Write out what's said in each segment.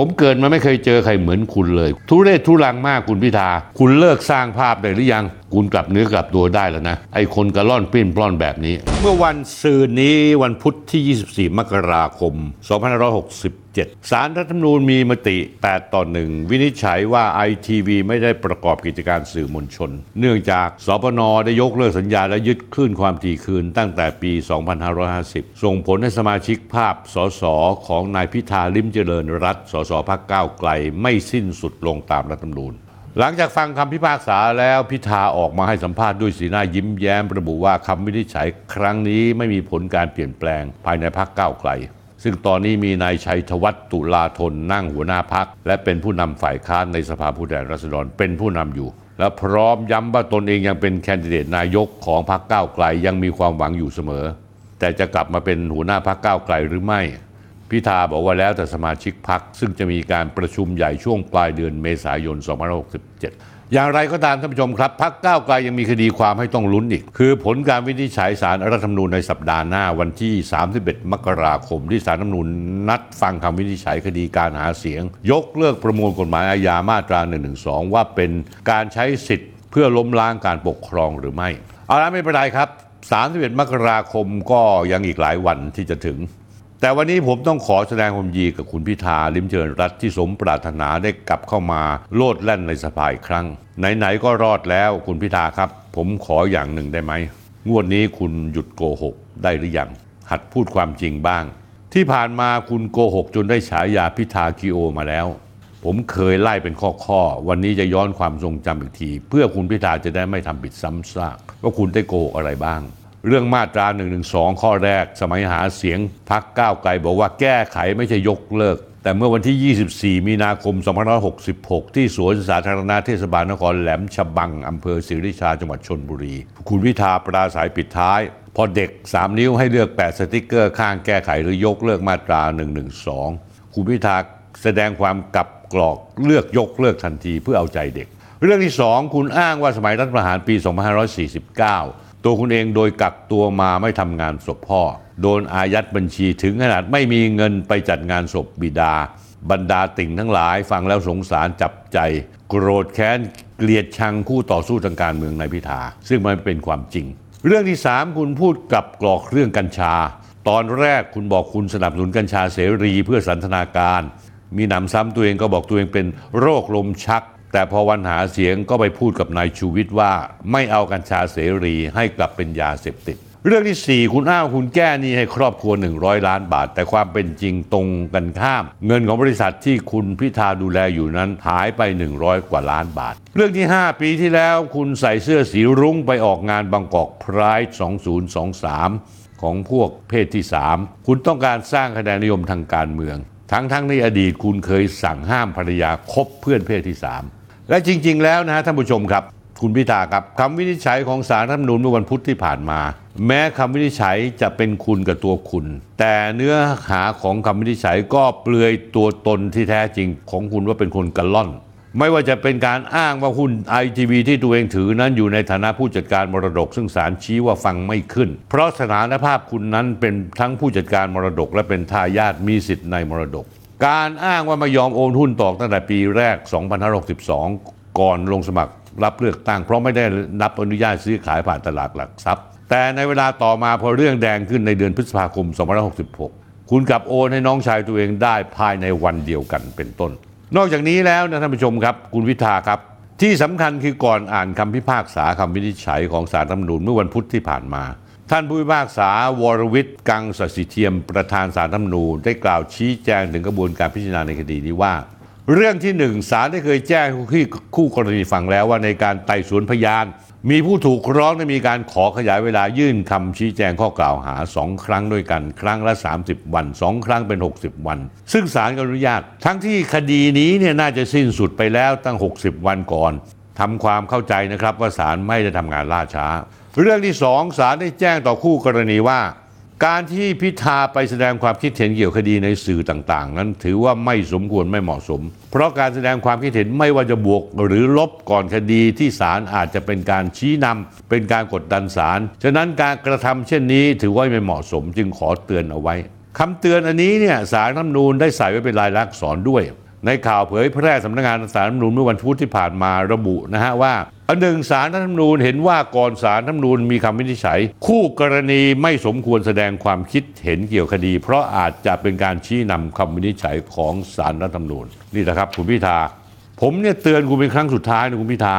ผมเกิดมาไม่เคยเจอใครเหมือนคุณเลย ทุเรศทุรังมากคุณพิธา คุณเลิกสร้างภาพได้หรือยัง คุณกลับเนื้อกลับตัวได้แล้วนะ ไอ้คนกระล่อนปิ้นปล้อนแบบนี้ เมื่อวันซืนนี้วันพุธที่ 24 มกราคม 2560 27 สารรัฐธรรมนูญมีมติ 8 ต่อ 1 วินิจฉัยว่าไอทีวีไม่ได้ประกอบกิจการสื่อมวลชน เนื่องจากสปนได้ยกเลิกสัญญาและยึดคลื่นความถี่คืนตั้งแต่ปี 2550 ส่งผลให้สมาชิกภาพสสของนายพิธาลิมเจริญรัตสสพักก้าวไกล ไม่สิ้นสุดลงตามรัฐธรรมนูญหลังจากฟังคำพิพากษาแล้วพิธาออกมาให้สัมภาษณ์ด้วยสีหน้ายิ้มแย้ม ระบุว่าคำวินิจฉัยครั้งนี้ไม่มีผลการเปลี่ยนแปลงภายในพักก้าวไกล ซึ่งตอนนี้มีนายชัยธวัฒน์ตุลาธนนั่งหัวหน้าพัก และเป็นผู้นำฝ่ายค้านในสภาผู้แทนราษฎรเป็นผู้นำอยู่ และพร้อมย้ำว่าตนเองยังเป็นแคนดิเดตนายกของพรรคก้าวไกลยังมีความหวังอยู่เสมอ แต่จะกลับมาเป็นหัวหน้าพรรคก้าวไกลหรือไม่ พิธาบอกว่าแล้วแต่สมาชิกพักซึ่งจะมีการประชุมใหญ่ช่วงปลายเดือนเมษายน 2567 อย่างไรก็ตามท่านผู้ชมครับพักก้าวไกลยังมีคดีความให้ต้องลุ้นอีก คือผลการวินิจฉัยสารรัฐธรรมนูญในสัปดาห์หน้าวันที่ 31 มกราคม ที่สารรัฐธรรมนูญนัดฟังคำวินิจฉัยคดีการหาเสียง ยกเลิกประมวลกฎหมายอาญามาตรา 112 ว่าเป็นการใช้สิทธิ์ เพื่อล้มล้างการปกครองหรือไม่เอาละไม่เป็นไรครับ31 มกราคมก็ยังอีกหลายวันที่จะถึง แต่วันนี้ผมต้องขอแสดงความยีกับคุณพิธาลิมเจริญรัตที่สมปรารถนาได้กลับเข้ามาโลดแล่นในสภาอีกครั้ง ไหนๆก็รอดแล้วคุณพิธาครับ ผมขออย่างหนึ่งได้ไหมงวดนี้คุณหยุดโกหกได้หรือยังหัดพูดความจริงบ้าง ที่ผ่านมาคุณโกหกจนได้ฉายาพิธาคิโอมาแล้ว ผมเคยไล่เป็นข้อๆวันนี้จะย้อนความทรงจำอีกที เพื่อคุณพิธาจะได้ไม่ทำผิดซ้ำซากว่าคุณได้โกหกอะไรบ้าง เรื่องมาตรา1นึข้อแรก สมัยหาเสียงพักก้าวไกลบอกว่าแก้ไขไม่ใช่ยกเลิก แต่เมื่อวันที่ 24 มีนาคม 2566 ที่สวนสาธารณะเทศบาลนครแหลมฉบังอำเภอศรีริชาจังหวัดชนบุรี คุณพิธาปราศัยปิดท้าย พอเด็ก 3 นิ้วให้เลือกแปะสติกเกอร์ข้างแก้ไขหรือยกเลิกมาตรา 112 คุณพิธาแสดงความกับกรอกเลือกยกเลิกทันทีเพื่อเอาใจเด็ก เรื่องที่ 2 คุณอ้างว่าสมัยรัฐประหารปี 2549 ตัวคุณเองโดยกักตัวมาไม่ทำงานศพพ่อ โดนอายัดบัญชีถึงขนาดไม่มีเงินไปจัดงานศพบิดา บรรดาติ่งทั้งหลายฟังแล้วสงสารจับใจ โกรธแค้นเกลียดชังคู่ต่อสู้ทางการเมืองในพิธา ซึ่งมันเป็นความจริง เรื่องที่ 3 คุณพูดกลับกรอกเรื่องกัญชา ตอนแรกคุณบอกคุณสนับสนุนกัญชาเสรีเพื่อสันทนาการ มีหนำซ้ำตัวเองก็บอกตัวเองเป็นโรคลมชัก แต่พอวันหาเสียงก็ไปพูดกับนายชูวิทย์ว่า ไม่เอากัญชาเสรีให้กลับเป็นยาเสพติด เรื่องที่ 4 คุณอ้างคุณแก้หนี้ให้ครอบครัว 100 ล้านบาท แต่ความเป็นจริงตรงกันข้าม เงินของบริษัทที่คุณพิธาดูแลอยู่นั้นหายไป 100 กว่าล้านบาท เรื่องที่ 5 ปีที่แล้วคุณใส่เสื้อสีรุ้งไปออกงานบางกอกพราย2023 ของพวกเพศที่ 3 คุณต้องการสร้างคะแนนนิยมทางการเมือง ทั้งทั้งในอดีตคุณเคยสั่งห้ามภรรยาคบเพื่อนเพศที่3 และจริง ๆ แล้วนะฮะท่านผู้ชมครับ คุณพิธาครับคำวินิจฉัยของสารรัฐธรรมนูญเมื่อวันพุธที่ผ่านมา แม้คำวินิจฉัยจะเป็นคุณกับตัวคุณ แต่เนื้อหาของคำวินิจฉัยก็เปลือยตัวตนที่แท้จริงของคุณว่าเป็นคนกระล่อน ไม่ว่าจะเป็นการอ้างว่าหุ้นไอทีวีที่ตัวเองถือนั้นอยู่ในฐานะผู้จัดการมรดก ซึ่งศาลชี้ว่าฟังไม่ขึ้น เพราะสถานภาพคุณนั้นเป็นทั้งผู้จัดการมรดก และเป็นทายาทมีสิทธิ์ในมรดก การอ้างว่าไม่ยอมโอนหุ้นต่อตั้งแต่ปีแรก 2562 ก่อนลงสมัครรับเลือกตั้ง เพราะไม่ได้รับอนุญาตซื้อขายผ่านตลาดหลักทรัพย์ แต่ในเวลาต่อมาพอเรื่องแดงขึ้นในเดือนพฤษภาคม 2566 คุณกลับโอนให้น้องชายตัวเองได้ภายในวันเดียวกันเป็นต้น นอกจากนี้แล้วนะท่านผู้ชมครับ คุณวิทาครับ ที่สำคัญคือก่อนอ่านคำพิพากษาคำวินิจฉัยของศาลรัฐธรรมนูญเมื่อวันพุธที่ผ่านมา ท่านผู้พิพากษาวรวิทย์กังสศิเทียมประธานศาลรัฐธรรมนูญได้กล่าวชี้แจงถึงกระบวนการพิจารณาในคดีนี้ว่า เรื่องที่หนึ่งศาลได้เคยแจ้งที่คู่กรณีฟังแล้วว่าในการไต่สวนพยาน มีผู้ถูกร้องได้มีการขอขยายเวลายื่นคำชี้แจงข้อกล่าวหาสองครั้งด้วยกัน ครั้งละ 30 วันสองครั้งเป็น 60 วัน ซึ่งศาลก็อนุญาต ทั้งที่คดีนี้เนี่ยน่าจะสิ้นสุดไปแล้วตั้ง 60 วันก่อนทำความเข้าใจนะครับว่าศาลไม่ได้ทำงานล่าช้า เรื่องที่สองศาลได้แจ้งต่อคู่กรณีว่า การที่พิธาไปแสดงความคิดเห็นเกี่ยวกับคดีในสื่อต่างๆ นั้นถือว่าไม่สมควรไม่เหมาะสม เพราะการแสดงความคิดเห็นไม่ว่าจะบวกหรือลบก่อนคดีที่ศาลอาจจะเป็นการชี้นำเป็นการกดดันศาลฉะนั้นการกระทำเช่นนี้ถือว่าไม่เหมาะสม จึงขอเตือนเอาไว้คำเตือนอันนี้เนี่ยสารรัฐธรรมนูญได้ใส่ไว้เป็นลายลักษณ์อักษรด้วย ในข่าวเผยแพร่สำนักงานสารรัฐธรรมนูญเมื่อวันพุธที่ผ่านมาระบุนะฮะว่า อันหนึ่งสารรัฐธรรมนูญเห็นว่าก่อนสารรัฐธรรมนูญมีคำวินิจฉัย คู่กรณีไม่สมควรแสดงความคิดเห็นเกี่ยวคดี เพราะอาจจะเป็นการชี้นำคำวินิจฉัยของสารรัฐธรรมนูญนี่แหละครับคุณพิธา ผมเนี่ยเตือนคุณเป็นครั้งสุดท้ายนะคุณพิธา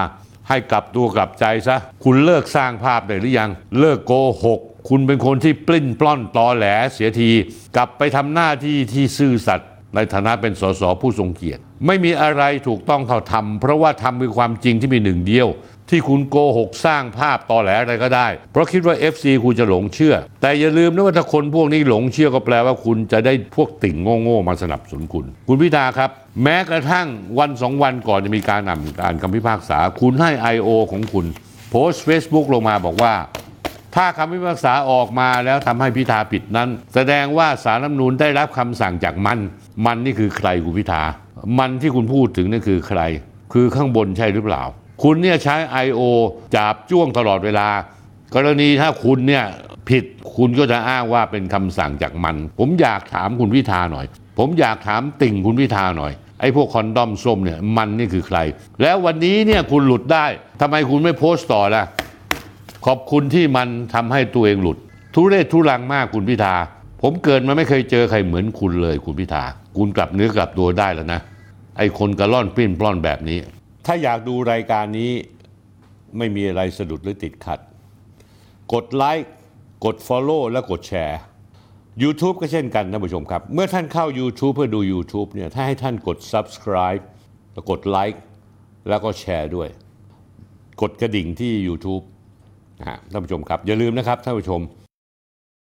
ให้กลับตัวกลับใจซะคุณเลิกสร้างภาพได้หรือยัง เลิกโกหกคุณเป็นคนที่ปลิ้นปล้อนตอแหลเสียที กลับไปทำหน้าที่ที่ซื่อสัตย์ในฐานะเป็นสสผู้ทรงเกียรติ ไม่มีอะไรถูกต้องเท่าทำเพราะว่าทำคือความจริงที่มีหนึ่งเดียว ที่คุณโกหกสร้างภาพตอแหลอะไรก็ได้ เพราะคิดว่า FC คุณจะหลงเชื่อ แต่อย่าลืมนะว่าถ้าคนพวกนี้หลงเชื่อก็แปลว่าคุณจะได้พวกติ่งโง่ๆมาสนับสนุนคุณ คุณพิธาครับ แม้กระทั่งวันสองวันก่อนจะมีการอ่านการคำพิพากษา คุณให้ I.O. ของคุณ โพสต์ Facebook ลงมาบอกว่าถ้าคำพิพากษาออกมาแล้วทำให้พิธาผิดนั้น แสดงว่าสารรัฐมนูญได้รับคำสั่งจากมัน มันนี่คือใครคุณพิธา มันที่คุณพูดถึงนั่คือใคร คือข้างบนใช่หรือเปล่า คุณเนี่ยใช้ I.O. จับจ้วงตลอดเวลา กรณีถ้าคุณเนี่ยผิดคุณก็จะอ้างว่าเป็นคำสั่งจากมัน ผมอยากถามคุณพิธาหน่อย ผมอยากถามติ่งคุณพิธาหน่อยไอ้พวกคอนดอมส้มเนี่ยมันนี่คือใคร แล้ววันนี้เนี่ยคุณหลุดได้ทำไมคุณไม่โพสต์ต่อล่ะขอบคุณที่มันทำให้ตัวเองหลุด ทุเรศทุรังมากคุณพิธา ผมเกิดมาไม่เคยเจอใครเหมือนคุณเลยคุณพิธาคุณกลับเนื้อกลับตัวได้แล้วนะ ไอ้คนกระล่อนปลิ้นปล้อนแบบนี้ ถ้าอยากดูรายการนี้ไม่มีอะไรสะดุดหรือติดขัด กดไลค์กด Follow และกดแชร์ YouTube ก็เช่นกันท่านผู้ชมครับ เมื่อท่านเข้า YouTube เพื่อดู YouTube เนี่ยถ้าให้ท่านกด Subscribe แล้วกดไลค์แล้วก็แชร์ด้วย กดกระดิ่งที่ YouTube นะฮะท่านผู้ชมครับ อย่าลืมนะครับท่านผู้ชม